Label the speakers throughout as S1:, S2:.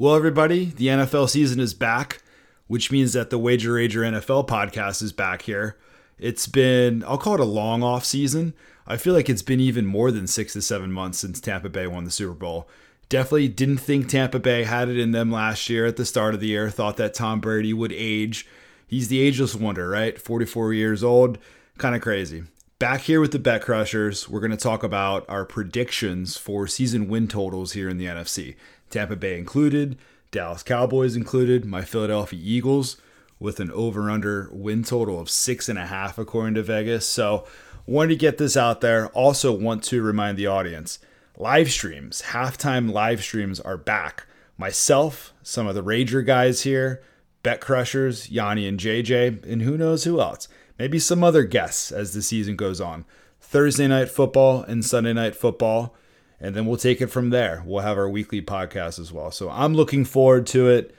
S1: Well, everybody, the NFL season is back, which means that the Wager Rager NFL podcast is back here. It's been, I'll call it a long off season. I feel like it's been even more than six to seven months since Tampa Bay won the Super Bowl. Definitely didn't think Tampa Bay had it in them last year at the start of the year. Thought that Tom Brady would age. He's the ageless wonder, right? 44 years old. Kind of crazy. Back here with the Bet Crushers, we're going to talk about our predictions for season win totals here in the NFC. Tampa Bay included, Dallas Cowboys included, my Philadelphia Eagles with an over under win total of six and a half according to Vegas. So, wanted to get this out there. Also, want to remind the audience live streams, halftime live streams are back. Myself, some of the Rager guys here, Bet Crushers, Yanni and JJ, and who knows who else. Maybe some other guests as the season goes on. Thursday night football and Sunday night football and then we'll take it from there. We'll have our weekly podcast as well. So I'm looking forward to it.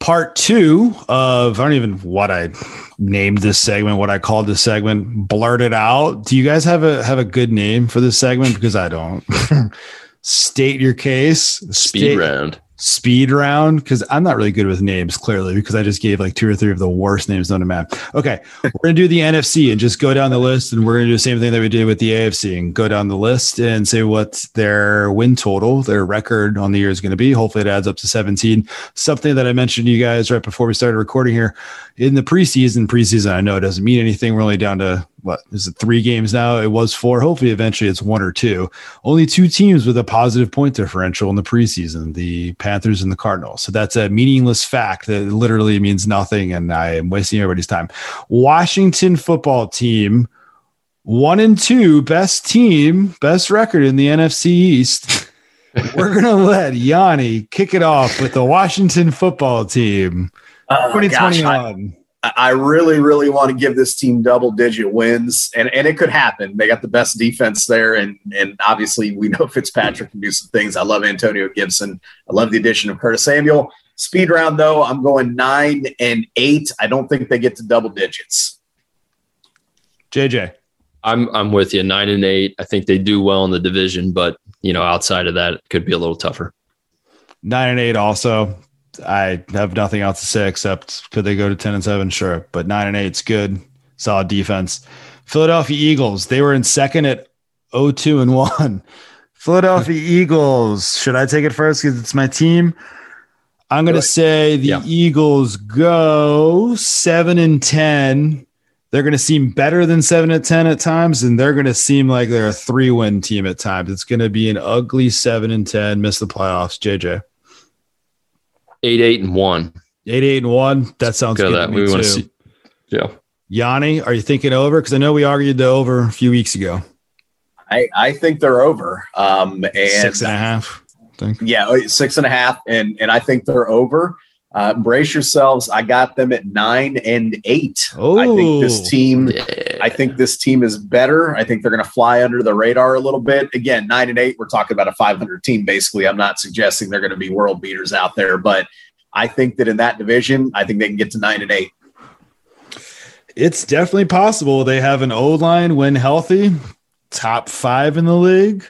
S1: Part two of I don't even what I named this segment, what I called this segment, blurt it out. Do you guys have a have a good name for this segment? Because I don't. State your case.
S2: Speed
S1: State,
S2: round
S1: speed round because I'm not really good with names, clearly, because I just gave like two or three of the worst names on to map. Okay, we're gonna do the NFC and just go down the list, and we're gonna do the same thing that we did with the AFC and go down the list and say what their win total, their record on the year is gonna be. Hopefully, it adds up to 17. Something that I mentioned to you guys right before we started recording here in the preseason. Preseason, I know it doesn't mean anything. We're only down to what is it three games now? It was four. Hopefully, eventually it's one or two. Only two teams with a positive point differential in the preseason: the Panthers and the Cardinals. So that's a meaningless fact that literally means nothing, and I am wasting everybody's time. Washington football team, one and two, best team, best record in the NFC East. We're gonna let Yanni kick it off with the Washington football team.
S3: Oh,
S1: 2021.
S3: gosh, I, I really, really want to give this team double digit wins, and, and it could happen. They got the best defense there, and and obviously we know Fitzpatrick can do some things. I love Antonio Gibson. I love the addition of Curtis Samuel. Speed round though, I'm going nine and eight. I don't think they get to double digits.
S1: JJ.
S2: I'm I'm with you. Nine and eight. I think they do well in the division, but you know, outside of that, it could be a little tougher.
S1: Nine and eight also. I have nothing else to say except could they go to 10 and 7? Sure. But nine and 8 is good. Solid defense. Philadelphia Eagles, they were in second at 0-2 and 1. Philadelphia Eagles. Should I take it first because it's my team? I'm gonna say the
S2: Yeah.
S1: Eagles go seven and ten. They're gonna seem better than seven and ten at times, and they're gonna seem like they're a three-win team at times. It's gonna be an ugly seven and ten, miss the playoffs. JJ.
S2: Eight, eight, and one.
S1: Eight, eight, and one. That sounds good.
S2: that.
S1: to me
S2: We want
S1: too.
S2: to see. Yeah.
S1: Yanni, are you thinking over? Because I know we argued the over a few weeks ago.
S3: I, I think they're over. Um, and
S1: Six and a half. I think.
S3: Yeah, six and a half, and and I think they're over. Uh, brace yourselves. I got them at nine and eight. I think this
S1: Oh.
S3: team.
S2: Yeah.
S3: I think this team is better. I think they're going to fly under the radar a little bit. Again, nine and eight. We're talking about a 500 team. Basically, I'm not suggesting they're going to be world beaters out there, but I think that in that division, I think they can get to nine and eight.
S1: It's definitely possible. They have an O line when healthy, top five in the league.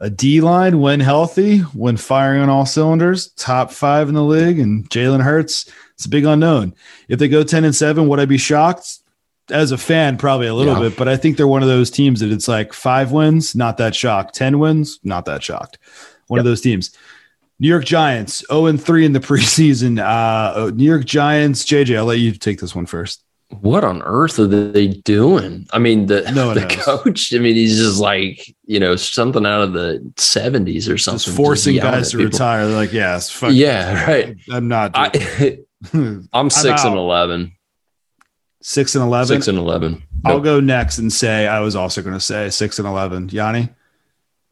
S1: A D line when healthy, when firing on all cylinders, top five in the league. And Jalen Hurts, it's a big unknown. If they go 10 and seven, would I be shocked? As a fan, probably a little
S2: Yeah.
S1: bit, but I think they're one of those teams that it's like five wins, not that shocked. 10 wins, not that shocked. One of those teams. New York Giants, 0 and 3 in the preseason. Uh, New York Giants, JJ, I'll let you take this one first.
S2: What on earth are they doing? I mean, the,
S1: No
S2: the
S1: knows.
S2: coach, I mean, he's just like, you know, something out of the 70s or something.
S1: just forcing
S2: yelling
S1: guys to
S2: people.
S1: retire. They're like, yeah, it's fuck.
S2: Yeah, right.
S1: I'm not.
S2: I, I'm six and 11.
S1: six and eleven.
S2: Six and 11.
S1: I'll go next and say I was also going to say six and eleven. Yanni,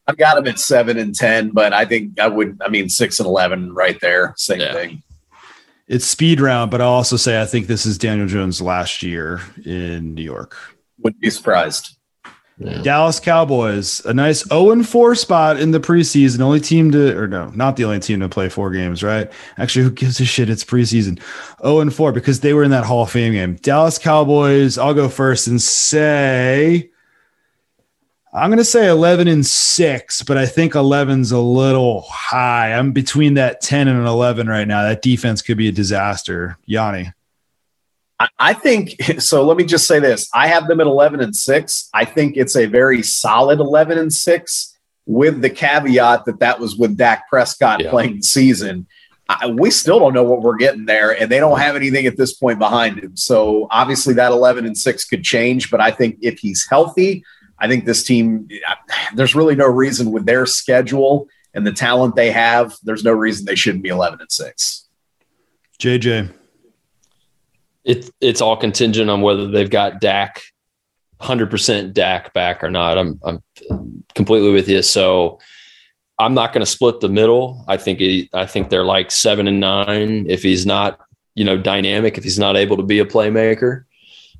S3: I've got him at seven and ten, but I think I would. I mean, six and eleven, right there, same
S2: Yeah.
S3: thing.
S1: It's speed round, but I'll also say I think this is Daniel Jones' last year in New York.
S3: Wouldn't be surprised.
S2: Yeah.
S1: Dallas Cowboys, a nice 0 and 4 spot in the preseason. Only team to, or no, not the only team to play four games, right? Actually, who gives a shit? It's preseason. 0 and 4 because they were in that Hall of Fame game. Dallas Cowboys, I'll go first and say I'm going to say 11 and 6, but I think 11's a little high. I'm between that 10 and an 11 right now. That defense could be a disaster. Yanni.
S3: I think so. Let me just say this I have them at 11 and 6. I think it's a very solid 11 and 6 with the caveat that that was with Dak Prescott yeah. playing the season. I, we still don't know what we're getting there, and they don't have anything at this point behind him. So obviously, that 11 and 6 could change. But I think if he's healthy, I think this team, there's really no reason with their schedule and the talent they have, there's no reason they shouldn't be 11 and 6.
S1: JJ.
S2: It, it's all contingent on whether they've got Dak, 100% Dak back or not. I'm, I'm completely with you. So I'm not going to split the middle. I think he, I think they're like seven and nine. If he's not, you know, dynamic, if he's not able to be a playmaker,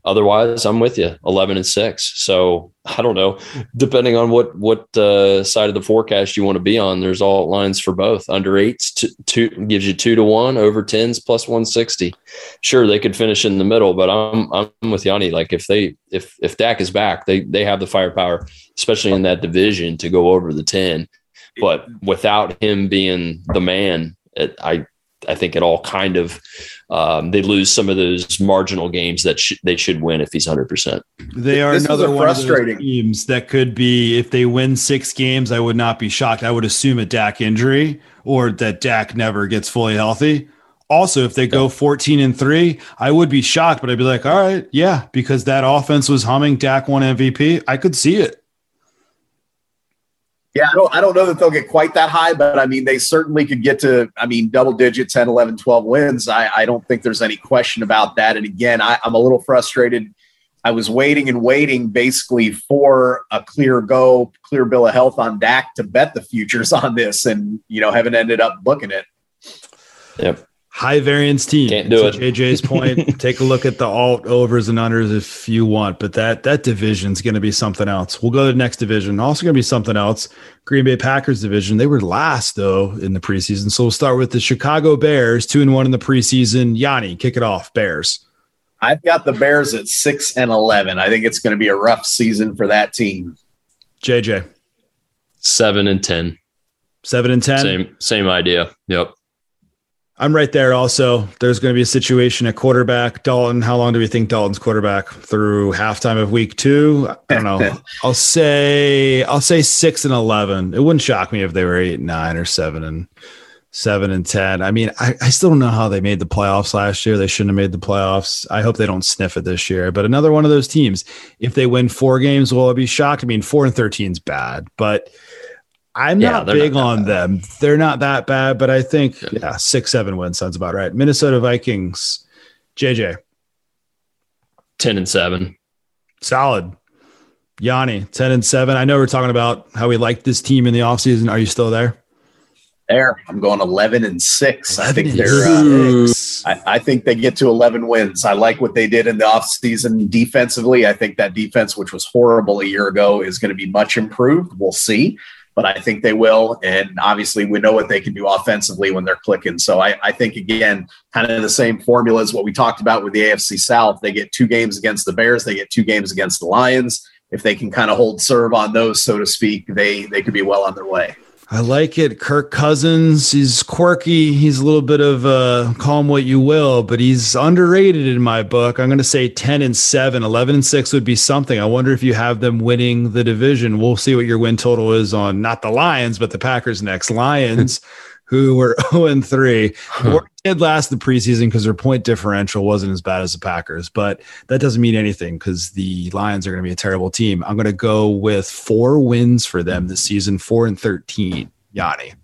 S2: otherwise i'm with you 11 and 6 so i don't know. Depending on what what uh, side of the forecast you want to be on there's all lines for both. Under eights two, two gives you two to one over tens plus 160 sure they could finish in the middle but i'm i'm with yanni. Like if they if if dak is back they they have the firepower especially in that division to go over the 10 but without him being the man it, i i think it all kind of um, they lose some of those marginal games that sh- they should win if he's 100%.
S1: They are this another one of those teams that could be, if they win six games, I would not be shocked. I would assume a Dak injury or that Dak never gets fully healthy. Also, if they go 14 and three, I would be shocked, but I'd be like, all right, yeah, because that offense was humming. Dak won MVP. I could see it.
S3: Yeah, I don't, I don't know that they'll get quite that high, but I mean, they certainly could get to, I mean, double digit 10, 11, 12 wins. I, I don't think there's any question about that. And again, I, I'm a little frustrated. I was waiting and waiting basically for a clear go, clear bill of health on Dak to bet the futures on this and, you know, haven't ended up booking it.
S2: Yep
S1: high variance team.
S2: Can't do
S1: to it. JJ's point. take a look at the alt overs and unders if you want, but that that division's going to be something else. We'll go to the next division. Also going to be something else. Green Bay Packers division. They were last though in the preseason, so we'll start with the Chicago Bears, two and one in the preseason. Yanni, kick it off. Bears.
S3: I've got the Bears at six and eleven. I think it's going to be a rough season for that team.
S1: JJ.
S2: Seven and ten.
S1: Seven and ten.
S2: Same same idea. Yep.
S1: I'm right there also. There's going to be a situation at quarterback. Dalton, how long do we think Dalton's quarterback through halftime of week two? I don't know. I'll say I'll say six and eleven. It wouldn't shock me if they were eight and nine or seven and seven and ten. I mean, I, I still don't know how they made the playoffs last year. They shouldn't have made the playoffs. I hope they don't sniff it this year. But another one of those teams, if they win four games, will I be shocked? I mean, four and thirteen is bad, but I'm yeah, not big not on bad. them. They're not that bad, but I think yeah, six, seven wins sounds about right. Minnesota Vikings, JJ.
S2: 10 and 7.
S1: Solid. Yanni, 10 and 7. I know we're talking about how we like this team in the offseason. Are you still there?
S3: There. I'm going 11 and 6. 11 I think they're uh, I, I, think they get to 11 wins. I like what they did in the offseason defensively. I think that defense, which was horrible a year ago, is going to be much improved. We'll see but I think they will. And obviously, we know what they can do offensively when they're clicking. So I, I, think, again, kind of the same formula as what we talked about with the AFC South. They get two games against the Bears, they get two games against the Lions. If they can kind of hold serve on those, so to speak, they they could be well on their way.
S1: I like it. Kirk Cousins, he's quirky. He's a little bit of uh, call him what you will, but he's underrated in my book. I'm going to say 10 and 7. 11 and 6 would be something. I wonder if you have them winning the division. We'll see what your win total is on not the Lions, but the Packers next. Lions, who were 0 and 3. Huh did last the preseason because their point differential wasn't as bad as the Packers, but that doesn't mean anything because the Lions are going to be a terrible team. I'm going to go with four wins for them this season, four and 13. Yanni.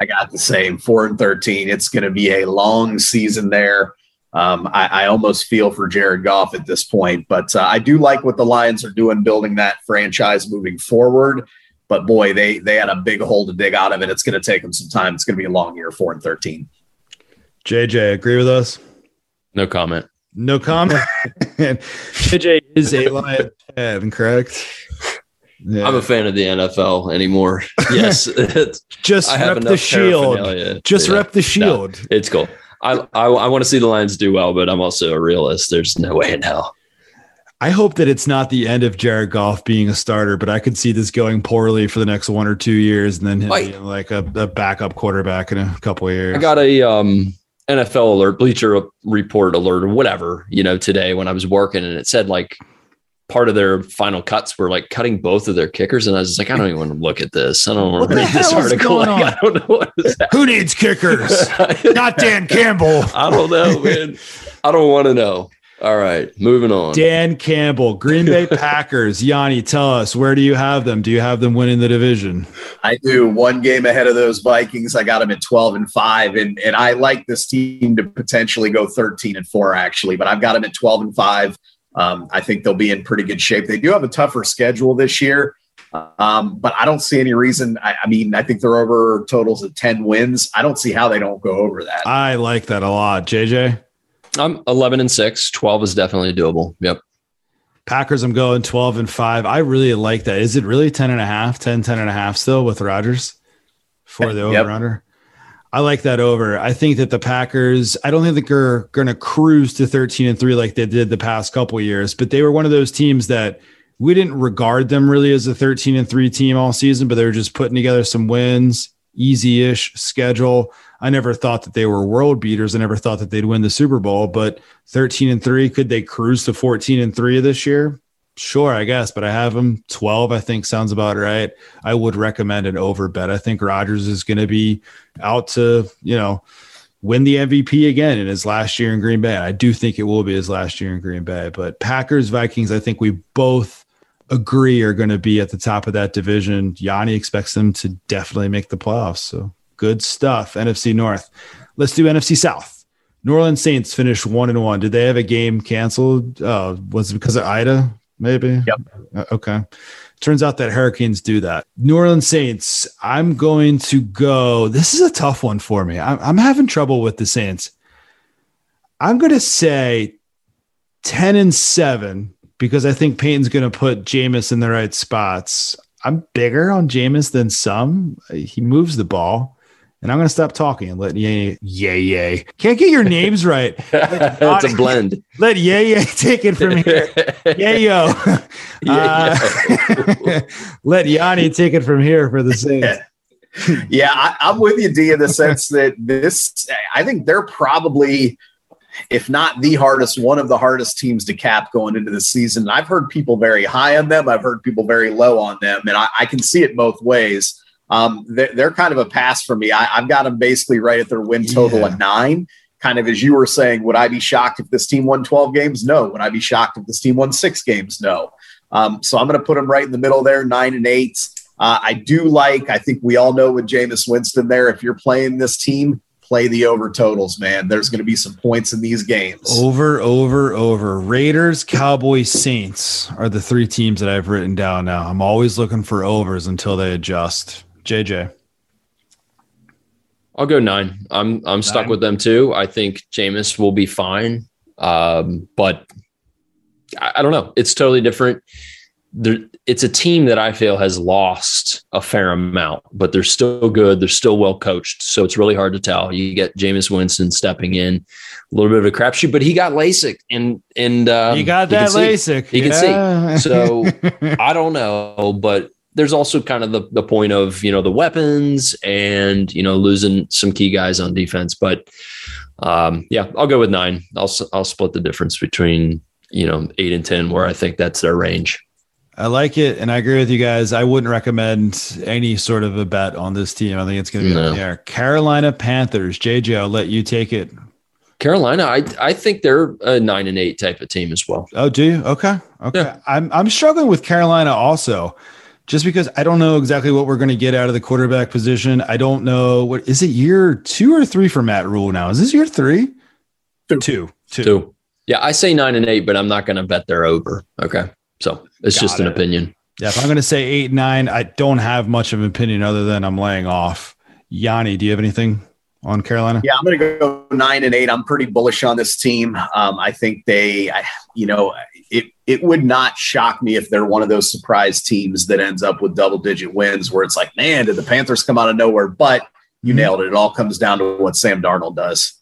S3: I got the same four and 13. It's going to be a long season there. Um, I, I, almost feel for Jared Goff at this point, but uh, I do like what the Lions are doing, building that franchise moving forward. But boy, they they had a big hole to dig out of it. It's going to take them some time. It's going to be a long year, four and thirteen.
S1: JJ, agree with us?
S2: No comment.
S1: No comment. JJ is a lion fan, correct?
S2: Yeah. I'm a fan of the NFL anymore. Yes,
S1: just rep the shield. Just yeah. rep the shield.
S2: No, it's cool. I, I, I want to see the Lions do well, but I'm also a realist. There's no way in hell.
S1: I hope that it's not the end of Jared Goff being a starter, but I could see this going poorly for the next one or two years, and then him
S2: Like-
S1: being like a, a backup quarterback in a couple of years.
S2: I got a um, NFL alert, Bleacher Report alert, or whatever, you know, today when I was working, and it said like part of their final cuts were like cutting both of their kickers, and I was just like, I don't even want to look at this. I don't want to read this article. Like, I don't know what is
S1: Who needs kickers? not Dan Campbell.
S2: I don't know, man. I don't want to know. All right, moving on.
S1: Dan Campbell, Green Bay Packers. Yanni, tell us where do you have them? Do you have them winning the division?
S3: I do one game ahead of those Vikings. I got them at 12 and 5 and and I like this team to potentially go 13 and 4 actually, but I've got them at 12 and 5. Um, I think they'll be in pretty good shape. They do have a tougher schedule this year. Um, but I don't see any reason. I, I mean, I think they're over totals of 10 wins. I don't see how they don't go over that.
S1: I like that a lot. JJ?
S2: I'm 11 and 6. 12 is definitely doable. Yep.
S1: Packers, I'm going 12 and 5. I really like that. Is it really 10 and a half, 10, 10 and a half still with Rodgers for the
S3: Yep.
S1: over under? I like that over. I think that the Packers, I don't think they're going to cruise to 13 and 3 like they did the past couple of years, but they were one of those teams that we didn't regard them really as a 13 and 3 team all season, but they were just putting together some wins, easy ish schedule. I never thought that they were world beaters. I never thought that they'd win the Super Bowl, but 13 and 3, could they cruise to 14 and 3 this year? Sure, I guess, but I have them 12, I think sounds about right. I would recommend an over bet. I think Rodgers is going to be out to, you know, win the MVP again in his last year in Green Bay. I do think it will be his last year in Green Bay, but Packers, Vikings, I think we both agree are going to be at the top of that division. Yanni expects them to definitely make the playoffs. So good stuff. NFC North. Let's do NFC South. New Orleans Saints finished one and one. Did they have a game canceled? Uh, was it because of Ida? Maybe.
S3: Yep.
S1: Uh, okay. Turns out that Hurricanes do that. New Orleans Saints. I'm going to go. This is a tough one for me. I'm, I'm having trouble with the Saints. I'm going to say 10 and 7 because I think Peyton's going to put Jameis in the right spots. I'm bigger on Jameis than some. He moves the ball. And I'm going to stop talking and let Yay Yay Yay. Can't get your names right.
S2: it's a blend.
S1: Let Yay Yay take it from here. Yay yo. Uh, let Yanni take it from here for the Saints.
S3: yeah, I, I'm with you, D, in the sense that this, I think they're probably, if not the hardest, one of the hardest teams to cap going into the season. I've heard people very high on them. I've heard people very low on them, and I, I can see it both ways. Um, they're, they're kind of a pass for me. I, have got them basically right at their win total
S1: Yeah.
S3: at nine. Kind of as you were saying, would I be shocked if this team won 12 games? No. Would I be shocked if this team won six games? No. Um, so I'm going to put them right in the middle there, nine and eight. Uh, I do like, I think we all know with Jameis Winston there, if you're playing this team, play the over totals, man. There's going to be some points in these games.
S1: Over, over, over. Raiders, Cowboys, Saints are the three teams that I've written down now. I'm always looking for overs until they adjust. JJ.
S2: I'll go nine. I'm I'm stuck with them too. I think Jameis will be fine, um, but I, I don't know. It's totally different. There, it's a team that I feel has lost a fair amount, but they're still good. They're still well coached, so it's really hard to tell. You get Jameis Winston stepping in, a little bit of a crapshoot, but he got LASIK, and and um,
S1: you got that
S2: see.
S1: LASIK.
S2: He can see. So I don't know, but there's also kind of the, the point of, you know, the weapons and, you know, losing some key guys on defense. But um, yeah, I'll go with nine. I'll, I'll split the difference between, you know, eight and 10, where I think that's their range.
S1: I like it, and I agree with you guys. I wouldn't recommend any sort of a bet on this team. I think it's going to be
S2: No.
S1: there. Carolina Panthers. JJ, I'll let you take it.
S2: Carolina, I, I think they're a nine and eight type of team as well.
S1: Oh, do you? Okay. Okay.
S2: Yeah.
S1: I'm I'm struggling with Carolina also. Just because I don't know exactly what we're going to get out of the quarterback position. I don't know what is it year 2 or 3 for Matt Rhule now? Is this year 3?
S3: Two.
S1: 2. 2.
S2: Two. Yeah, I say nine and eight, but I'm not going to bet they're over. Okay. So it's
S1: Got
S2: just an opinion.
S1: Yeah, if I'm going to say 8 9, I don't have much of an opinion other than I'm laying off. Yanni, do you have anything on Carolina?
S3: Yeah, I'm going to go nine and eight. I'm pretty bullish on this team. Um, I think they, I, you know, it it would not shock me if they're one of those surprise teams that ends up with double digit wins, where it's like, man, did the Panthers come out of nowhere? But you
S1: Mhm.
S3: nailed it. It all comes down to what Sam Darnold does.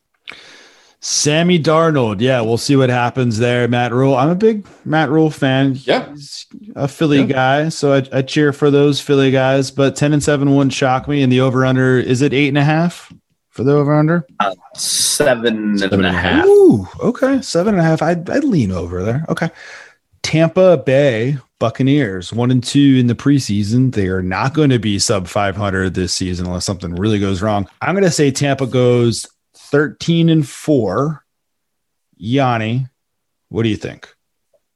S1: Sammy Darnold. Yeah, we'll see what happens there. Matt Rhule. I'm a big Matt Rhule fan.
S2: Yeah.
S1: He's a Philly
S2: Yeah.
S1: guy. So I, I cheer for those Philly guys. But 10 and 7 wouldn't shock me. And the over under, is it eight and a half for the over under?
S3: Seven, uh,
S2: Seven
S3: and a
S2: and a
S3: half.
S1: Ooh, okay. Seven and a half. I'd, I'd lean over there. Okay. Tampa Bay Buccaneers, one and two in the preseason. They are not going to be sub 500 this season unless something really goes wrong. I'm going to say Tampa goes 13 and four. Yanni, what do you think?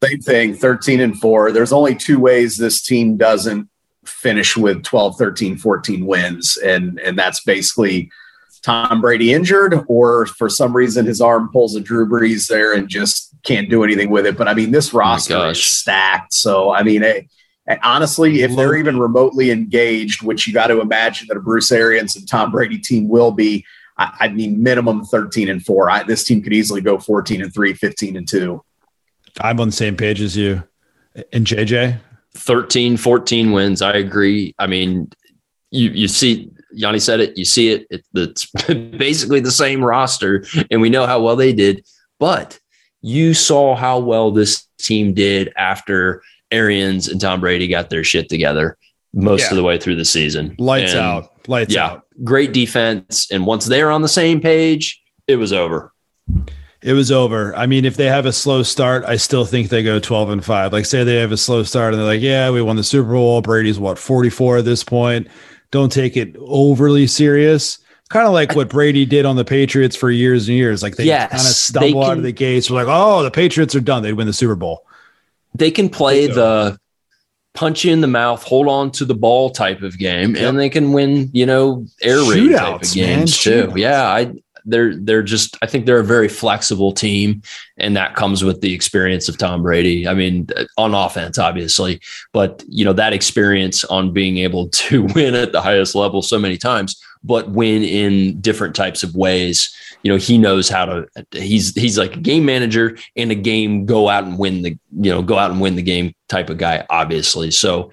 S3: Same thing, 13 and 4. There's only two ways this team doesn't finish with 12, 13, 14 wins. And and that's basically Tom Brady injured, or for some reason his arm pulls a Drew Brees there and just can't do anything with it. But I mean, this roster is stacked. So I mean, eh, eh, honestly, if they're even remotely engaged, which you got to imagine that a Bruce Arians and Tom Brady team will be, I, I mean, minimum 13 and 4. I, this team could easily go 14 and 3, 15 and 2.
S1: I'm on the same page as you. And JJ?
S2: 13, 14 wins. I agree. I mean, you you see, Yanni said it. You see it. it it's basically the same roster, and we know how well they did. But you saw how well this team did after Arians and Tom Brady got their shit together most
S1: Yeah.
S2: of the way through the season.
S1: Lights
S2: And,
S1: out. Lights
S2: Yeah,
S1: out.
S2: great defense. And once they're on the same page, it was over.
S1: It was over. I mean, if they have a slow start, I still think they go 12 and 5. Like, say they have a slow start and they're like, yeah, we won the Super Bowl. Brady's what, 44 at this point. Don't take it overly serious. Kind of like what Brady did on the Patriots for years and years. Like, they
S2: Yes,
S1: kind of stumble out of the gates. We're like, oh, the Patriots are done. They'd win the Super Bowl.
S2: they can play
S1: So-
S2: the punch you in the mouth, hold on to the ball type of game,
S1: Yep.
S2: and they can win, you know, air raid type of
S1: Shootouts, man,
S2: games too.
S1: shootouts.
S2: Yeah, I they're they're just I think they're a very flexible team, and that comes with the experience of Tom Brady. I mean, uh, on offense, obviously, but you know that experience on being able to win at the highest level so many times, but win in different types of ways. You know, he knows how to. He's he's like a game manager and a game go out and win the you know go out and win the game type of guy. Obviously, so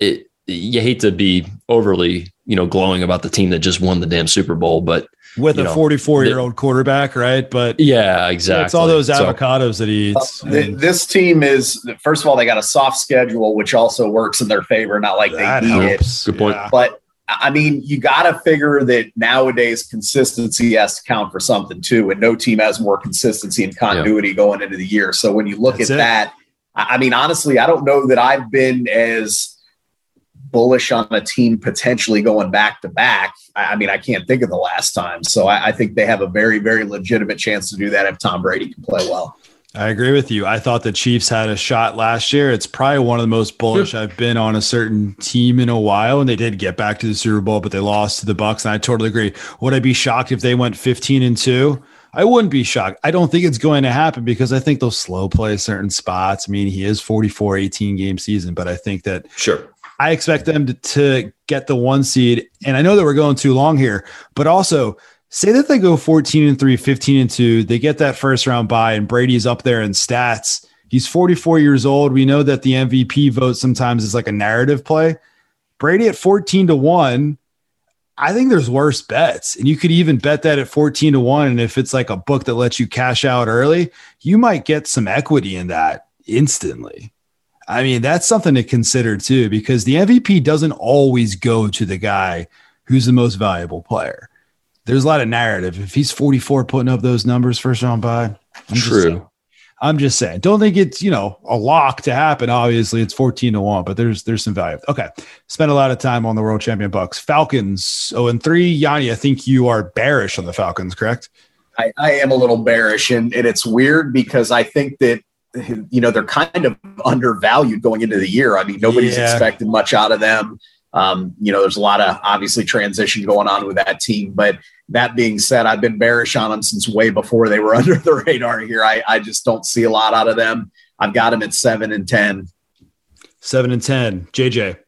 S2: it you hate to be overly you know glowing about the team that just won the damn Super Bowl, but
S1: With a
S2: know,
S1: 44 year old quarterback, right? But
S2: yeah, exactly.
S1: it's all those
S2: So-
S1: avocados that he uh, eats.
S3: Th- this team is first of all they got a soft schedule which also works in their favor not like
S1: that
S3: they need it.
S2: Good point.
S1: Yeah.
S3: but i mean you got to figure that nowadays consistency has to count for something too and no team has more consistency and continuity going into the year so when you look
S1: That's
S3: at
S1: it.
S3: that I I mean honestly i don't know that i've been as bullish on a team potentially going back to back i I mean i can't think of the last time so I, I think they have a very very legitimate chance to do that if tom brady can play well
S1: I agree with you. I thought the Chiefs had a shot last year. It's probably one of the most bullish hmm. I've been on a certain team in a while. And they did get back to the Super Bowl, but they lost to the Bucs. And I totally agree. Would I be shocked if they went 15 and 2? I wouldn't be shocked. I don't think it's going to happen because I think they'll slow play certain spots. I mean, he is 44, 18 game season, but I think that
S2: Sure.
S1: I expect them to, to get the one seed. And I know that we're going too long here, but also say that they go 14 and 3, 15 and 2, they get that first round bye, and Brady's up there in stats. He's 44 years old. We know that the MVP vote sometimes is like a narrative play. Brady at 14 to 1. I think there's worse bets. And you could even bet that at 14 to 1. And if it's like a book that lets you cash out early, you might get some equity in that instantly. I mean, that's something to consider too, because the MVP doesn't always go to the guy who's the most valuable player. There's a lot of narrative. If he's 44 putting up those numbers first round bye, I'm just saying.
S2: True.
S1: I'm just saying. Don't think it's, you know, a lock to happen. Obviously, it's 14 to 1, but there's there's some value. Okay. Spent a lot of time on the world champion Bucs. Falcons Oh, and 3. Yanni, I think you are bearish on the Falcons, correct?
S3: I, I am a little bearish, and, and it's weird because I think that you know they're kind of undervalued going into the year. I mean, nobody's
S1: Yeah.
S3: expected much out of them. Um, you know, there's a lot of obviously transition going on with that team. But that being said, I've been bearish on them since way before they were under the radar here. I, I just don't see a lot out of them. I've got them at seven and ten.
S1: 7 and 10. JJ.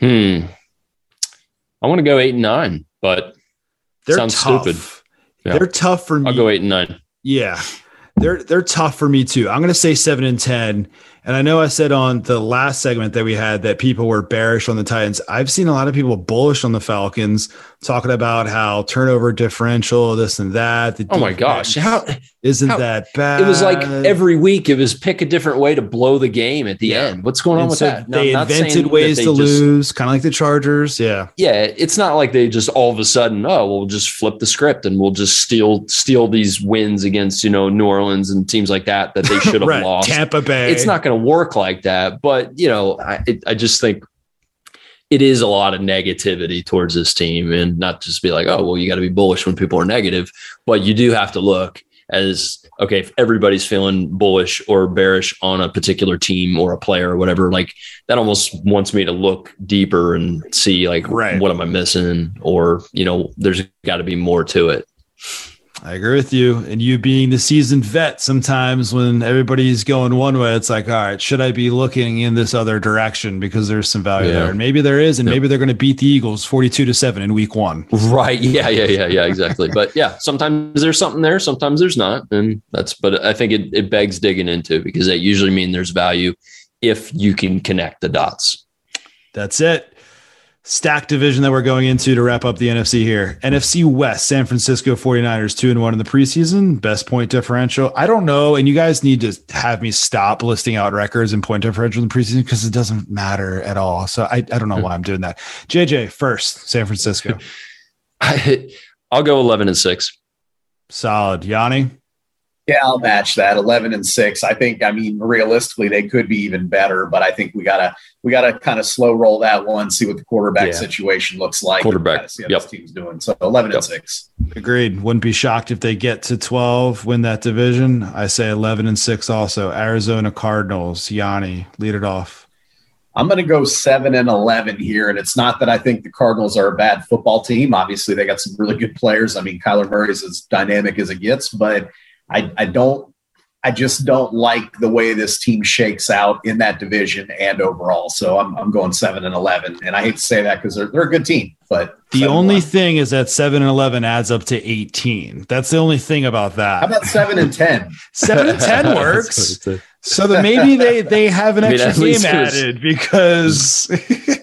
S2: Hmm. I want to go eight and nine, but
S1: They're
S2: Sounds
S1: tough.
S2: stupid. Yeah.
S1: They're tough for me.
S2: I'll go eight and nine.
S1: Yeah. They're they're tough for me too. I'm gonna say seven and ten. And I know I said on the last segment that we had that people were bearish on the Titans. I've seen a lot of people bullish on the Falcons, talking about how turnover differential, this and that.
S2: oh my gosh, how
S1: isn't how, that bad?
S2: It was like every week it was pick a different way to blow the game at the yeah. end. What's going on and with so that?
S1: They invented ways they to just, lose, kind of like the Chargers. Yeah,
S2: yeah. It's not like they just all of a sudden, oh, we'll just flip the script and we'll just steal steal these wins against you know New Orleans and teams like that that they should have right. lost.
S1: Tampa Bay.
S2: It's not going to work like that. But you know, I, it, I just think it is a lot of negativity towards this team and not just be like, oh, well, you got to be bullish when people are negative, but you do have to look as okay, if everybody's feeling bullish or bearish on a particular team or a player or whatever, like that almost wants me to look deeper and see like right. what am I missing or you know, there's got to be more to it.
S1: I agree with you. And you being the seasoned vet, sometimes when everybody's going one way, it's like, all right, should I be looking in this other direction because there's some value yeah. there? And maybe there is, and maybe they're going to beat the Eagles 42 to 7 in week one.
S2: Right. Yeah. Yeah. Yeah. Yeah. Exactly. but yeah, sometimes there's something there, sometimes there's not. And that's, but I think it, it begs digging into because that usually means there's value if you can connect the dots.
S1: That's it stacked division that we're going into to wrap up the NFC here. NFC West, San Francisco 49ers 2 and 1 in the preseason, best point differential. I don't know and you guys need to have me stop listing out records and point differential in the preseason because it doesn't matter at all. So I, I don't know hmm. why I'm doing that. JJ first, San Francisco.
S2: I, I'll go 11 and 6.
S1: Solid. Yanni?
S3: Yeah, I'll match that. Eleven and six. I think. I mean, realistically, they could be even better, but I think we gotta we gotta kind of slow roll that one, see what the quarterback yeah. situation looks like.
S2: Quarterback.
S3: See how yep. this team's doing. So eleven yep. and six.
S1: Agreed. Wouldn't be shocked if they get to twelve, win that division. I say eleven and six. Also, Arizona Cardinals. Yanni, lead it off.
S3: I'm going to go seven and 11 here. And it's not that I think the Cardinals are a bad football team. Obviously, they got some really good players. I mean, Kyler Murray is as dynamic as it gets, but I, I don't I just don't like the way this team shakes out in that division and overall. So I'm, I'm going seven and eleven, and I hate to say that because they're, they're a good team, but
S1: the only thing is that seven and eleven adds up to eighteen. That's the only thing about that.
S3: How about seven and ten?
S1: seven and ten works. so that maybe they they have an extra I mean, game added because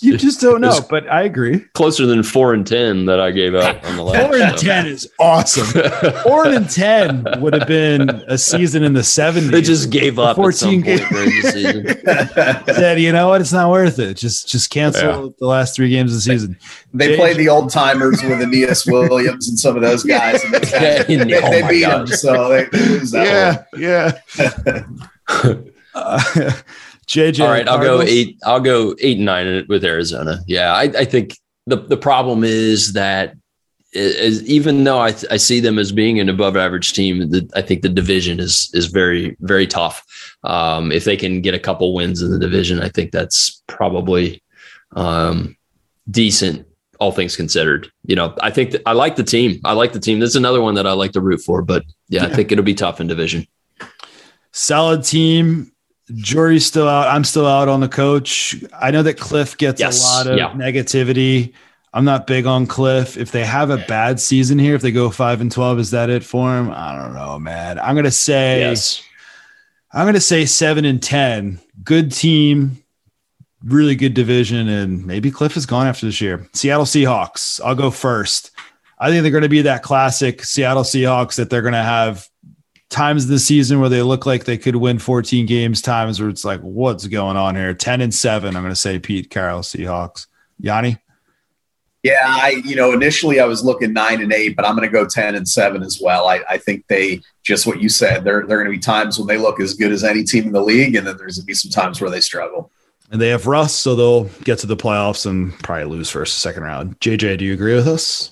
S1: You just don't know, but I agree.
S2: Closer than four and ten that I gave up on the last.
S1: four and ten is awesome. four and ten would have been a season in the seventies.
S2: They just gave up. Fourteen games during the
S1: season. Said, you know what? It's not worth it. Just just cancel yeah. the last three games of the season.
S3: They, they played the old timers with Aeneas Williams and some of those guys. And they, they, oh they beat them, so they, they lose
S1: that. Yeah, one. yeah. uh, JJ.
S2: All right, I'll Cardinals? go eight. I'll go eight and nine with Arizona. Yeah, I, I think the the problem is that is, even though I, I see them as being an above average team, the, I think the division is is very very tough. Um, if they can get a couple wins in the division, I think that's probably um, decent, all things considered. You know, I think I like the team. I like the team. This is another one that I like to root for, but yeah, yeah. I think it'll be tough in division.
S1: Solid team jury's still out. I'm still out on the coach. I know that Kliff gets yes. a lot of yeah. negativity. I'm not big on Kliff. If they have a bad season here, if they go five and twelve, is that it for him? I don't know, man. I'm gonna say yes. I'm gonna say seven and ten. Good team, really good division, and maybe Kliff is gone after this year. Seattle Seahawks. I'll go first. I think they're going to be that classic Seattle Seahawks that they're going to have times of the season where they look like they could win 14 games, times where it's like, what's going on here? 10 and seven. I'm going to say Pete Carroll Seahawks. Yanni?
S3: Yeah, I you know initially I was looking nine and eight, but I'm going to go ten and seven as well. I, I think they just what you said. There there are going to be times when they look as good as any team in the league, and then there's going to be some times where they struggle.
S1: And they have Russ, so they'll get to the playoffs and probably lose first, second round. JJ, do you agree with us?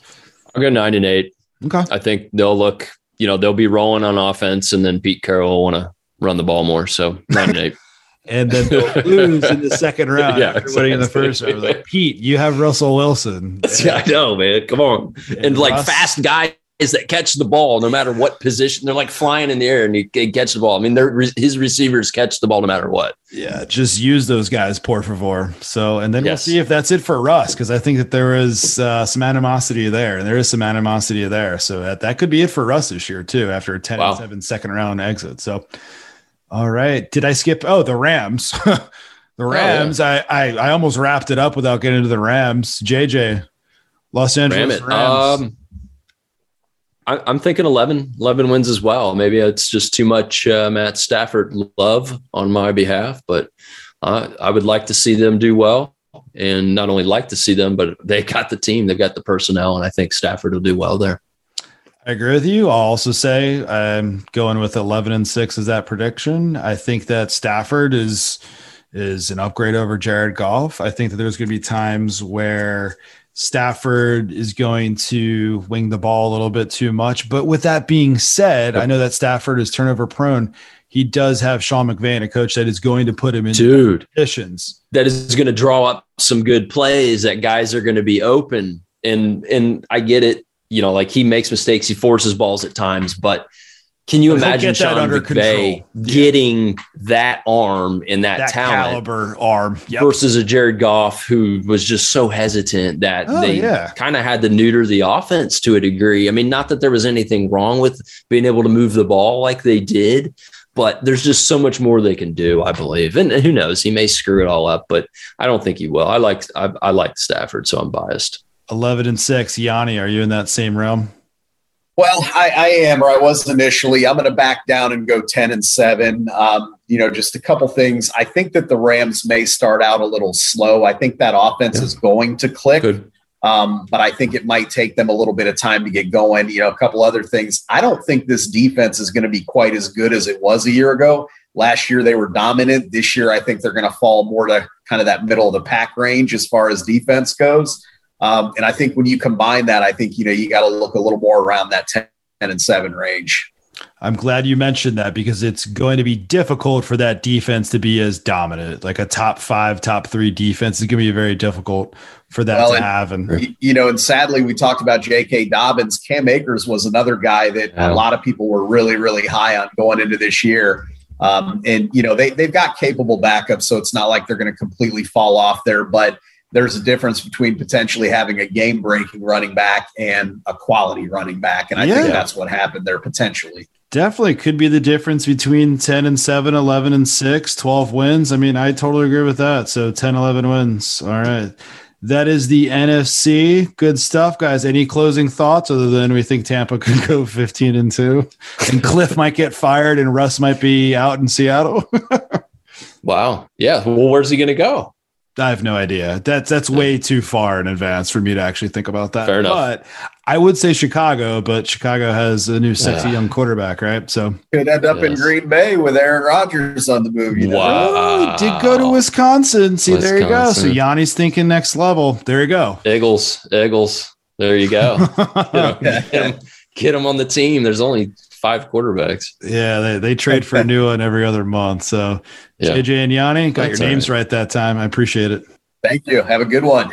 S2: I'll go nine and eight. Okay, I think they'll look you know, they'll be rolling on offense and then Pete Carroll will want to run the ball more. So nine and eight.
S1: and then they'll lose in the second round yeah, after winning in the first round. Like, Pete, you have Russell Wilson.
S2: Yeah, I know, man. Come on. And, and like Russ, fast guys that catch the ball no matter what position. They're like flying in the air and he, he catch the ball. I mean, they're his receivers catch the ball no matter what.
S1: Yeah, just use those guys, por favor. So, and then yes. we'll see if that's it for Russ because I think that there is uh, some animosity there, and there is some animosity there. So that, that could be it for Russ this year too, after a ten wow. and seven second round exit. So. All right. Did I skip? Oh, the Rams. the Rams. Oh, yeah. I, I I almost wrapped it up without getting into the Rams. JJ, Los Angeles Ram Rams. Um,
S2: I, am thinking 11, 11 wins as well. Maybe it's just too much uh, Matt Stafford love on my behalf, but uh, I would like to see them do well. And not only like to see them, but they got the team, they've got the personnel, and I think Stafford will do well there.
S1: I agree with you. I'll also say I'm going with 11 and 6 as that prediction. I think that Stafford is is an upgrade over Jared Goff. I think that there's going to be times where Stafford is going to wing the ball a little bit too much. But with that being said, I know that Stafford is turnover prone. He does have Sean McVay, a coach that is going to put him in
S2: Dude,
S1: positions.
S2: That is going to draw up some good plays that guys are going to be open. And and I get it, you know, like he makes mistakes, he forces balls at times, but – can you imagine Sean McVay getting yeah. that arm and that, that talent
S1: caliber arm
S2: yep. versus a Jared Goff who was just so hesitant that oh, they yeah. kind of had to neuter the offense to a degree. I mean, not that there was anything wrong with being able to move the ball like they did, but there's just so much more they can do, I believe. And who knows, he may screw it all up, but I don't think he will. I like I, I like Stafford, so I'm biased.
S1: Eleven and six, Yanni. Are you in that same realm?
S3: Well, I, I, am, or I was initially. I'm going to back down and go 10 and 7. Um, you know, just a couple things. I think that the Rams may start out a little slow. I think that offense yeah. is going to click. Um, but I think it might take them a little bit of time to get going. You know, a couple other things. I don't think this defense is going to be quite as good as it was a year ago. Last year they were dominant. This year I think they're going to fall more to kind of that middle of the pack range as far as defense goes. Um, and I think when you combine that, I think you know you got to look a little more around that ten and seven range.
S1: I'm glad you mentioned that because it's going to be difficult for that defense to be as dominant. Like a top five, top three defense is going to be very difficult for that well, to and, have. And
S3: you know, and sadly, we talked about J.K. Dobbins. Cam Akers was another guy that yeah. a lot of people were really, really high on going into this year. Um, and you know, they they've got capable backups, so it's not like they're going to completely fall off there, but there's a difference between potentially having a game breaking running back and a quality running back. And I yeah. think that's what happened there potentially.
S1: Definitely could be the difference between 10 and 7, 11 and 6, 12 wins. I mean, I totally agree with that. So 10, 11 wins. All right. That is the NFC. Good stuff, guys. Any closing thoughts other than we think Tampa could go 15 and 2 and Kliff might get fired and Russ might be out in Seattle?
S2: wow. Yeah. Well, where's he going to go?
S1: I have no idea. That's that's way too far in advance for me to actually think about that.
S2: Fair enough.
S1: But I would say Chicago, but Chicago has a new sexy yeah. young quarterback, right? So
S3: could end up yes. in Green Bay with Aaron Rodgers on the move. You know?
S1: Wow! Oh, did go to Wisconsin. See, Wisconsin. there you go. So Yanni's thinking next level. There you go.
S2: Eagles, Eagles. There you go. get, him, get, him, get him on the team. There's only five quarterbacks.
S1: Yeah, they, they trade for a new one every other month. So yeah. JJ and Yanni got That's your names right. right that time. I appreciate it.
S3: Thank you. Have a good one.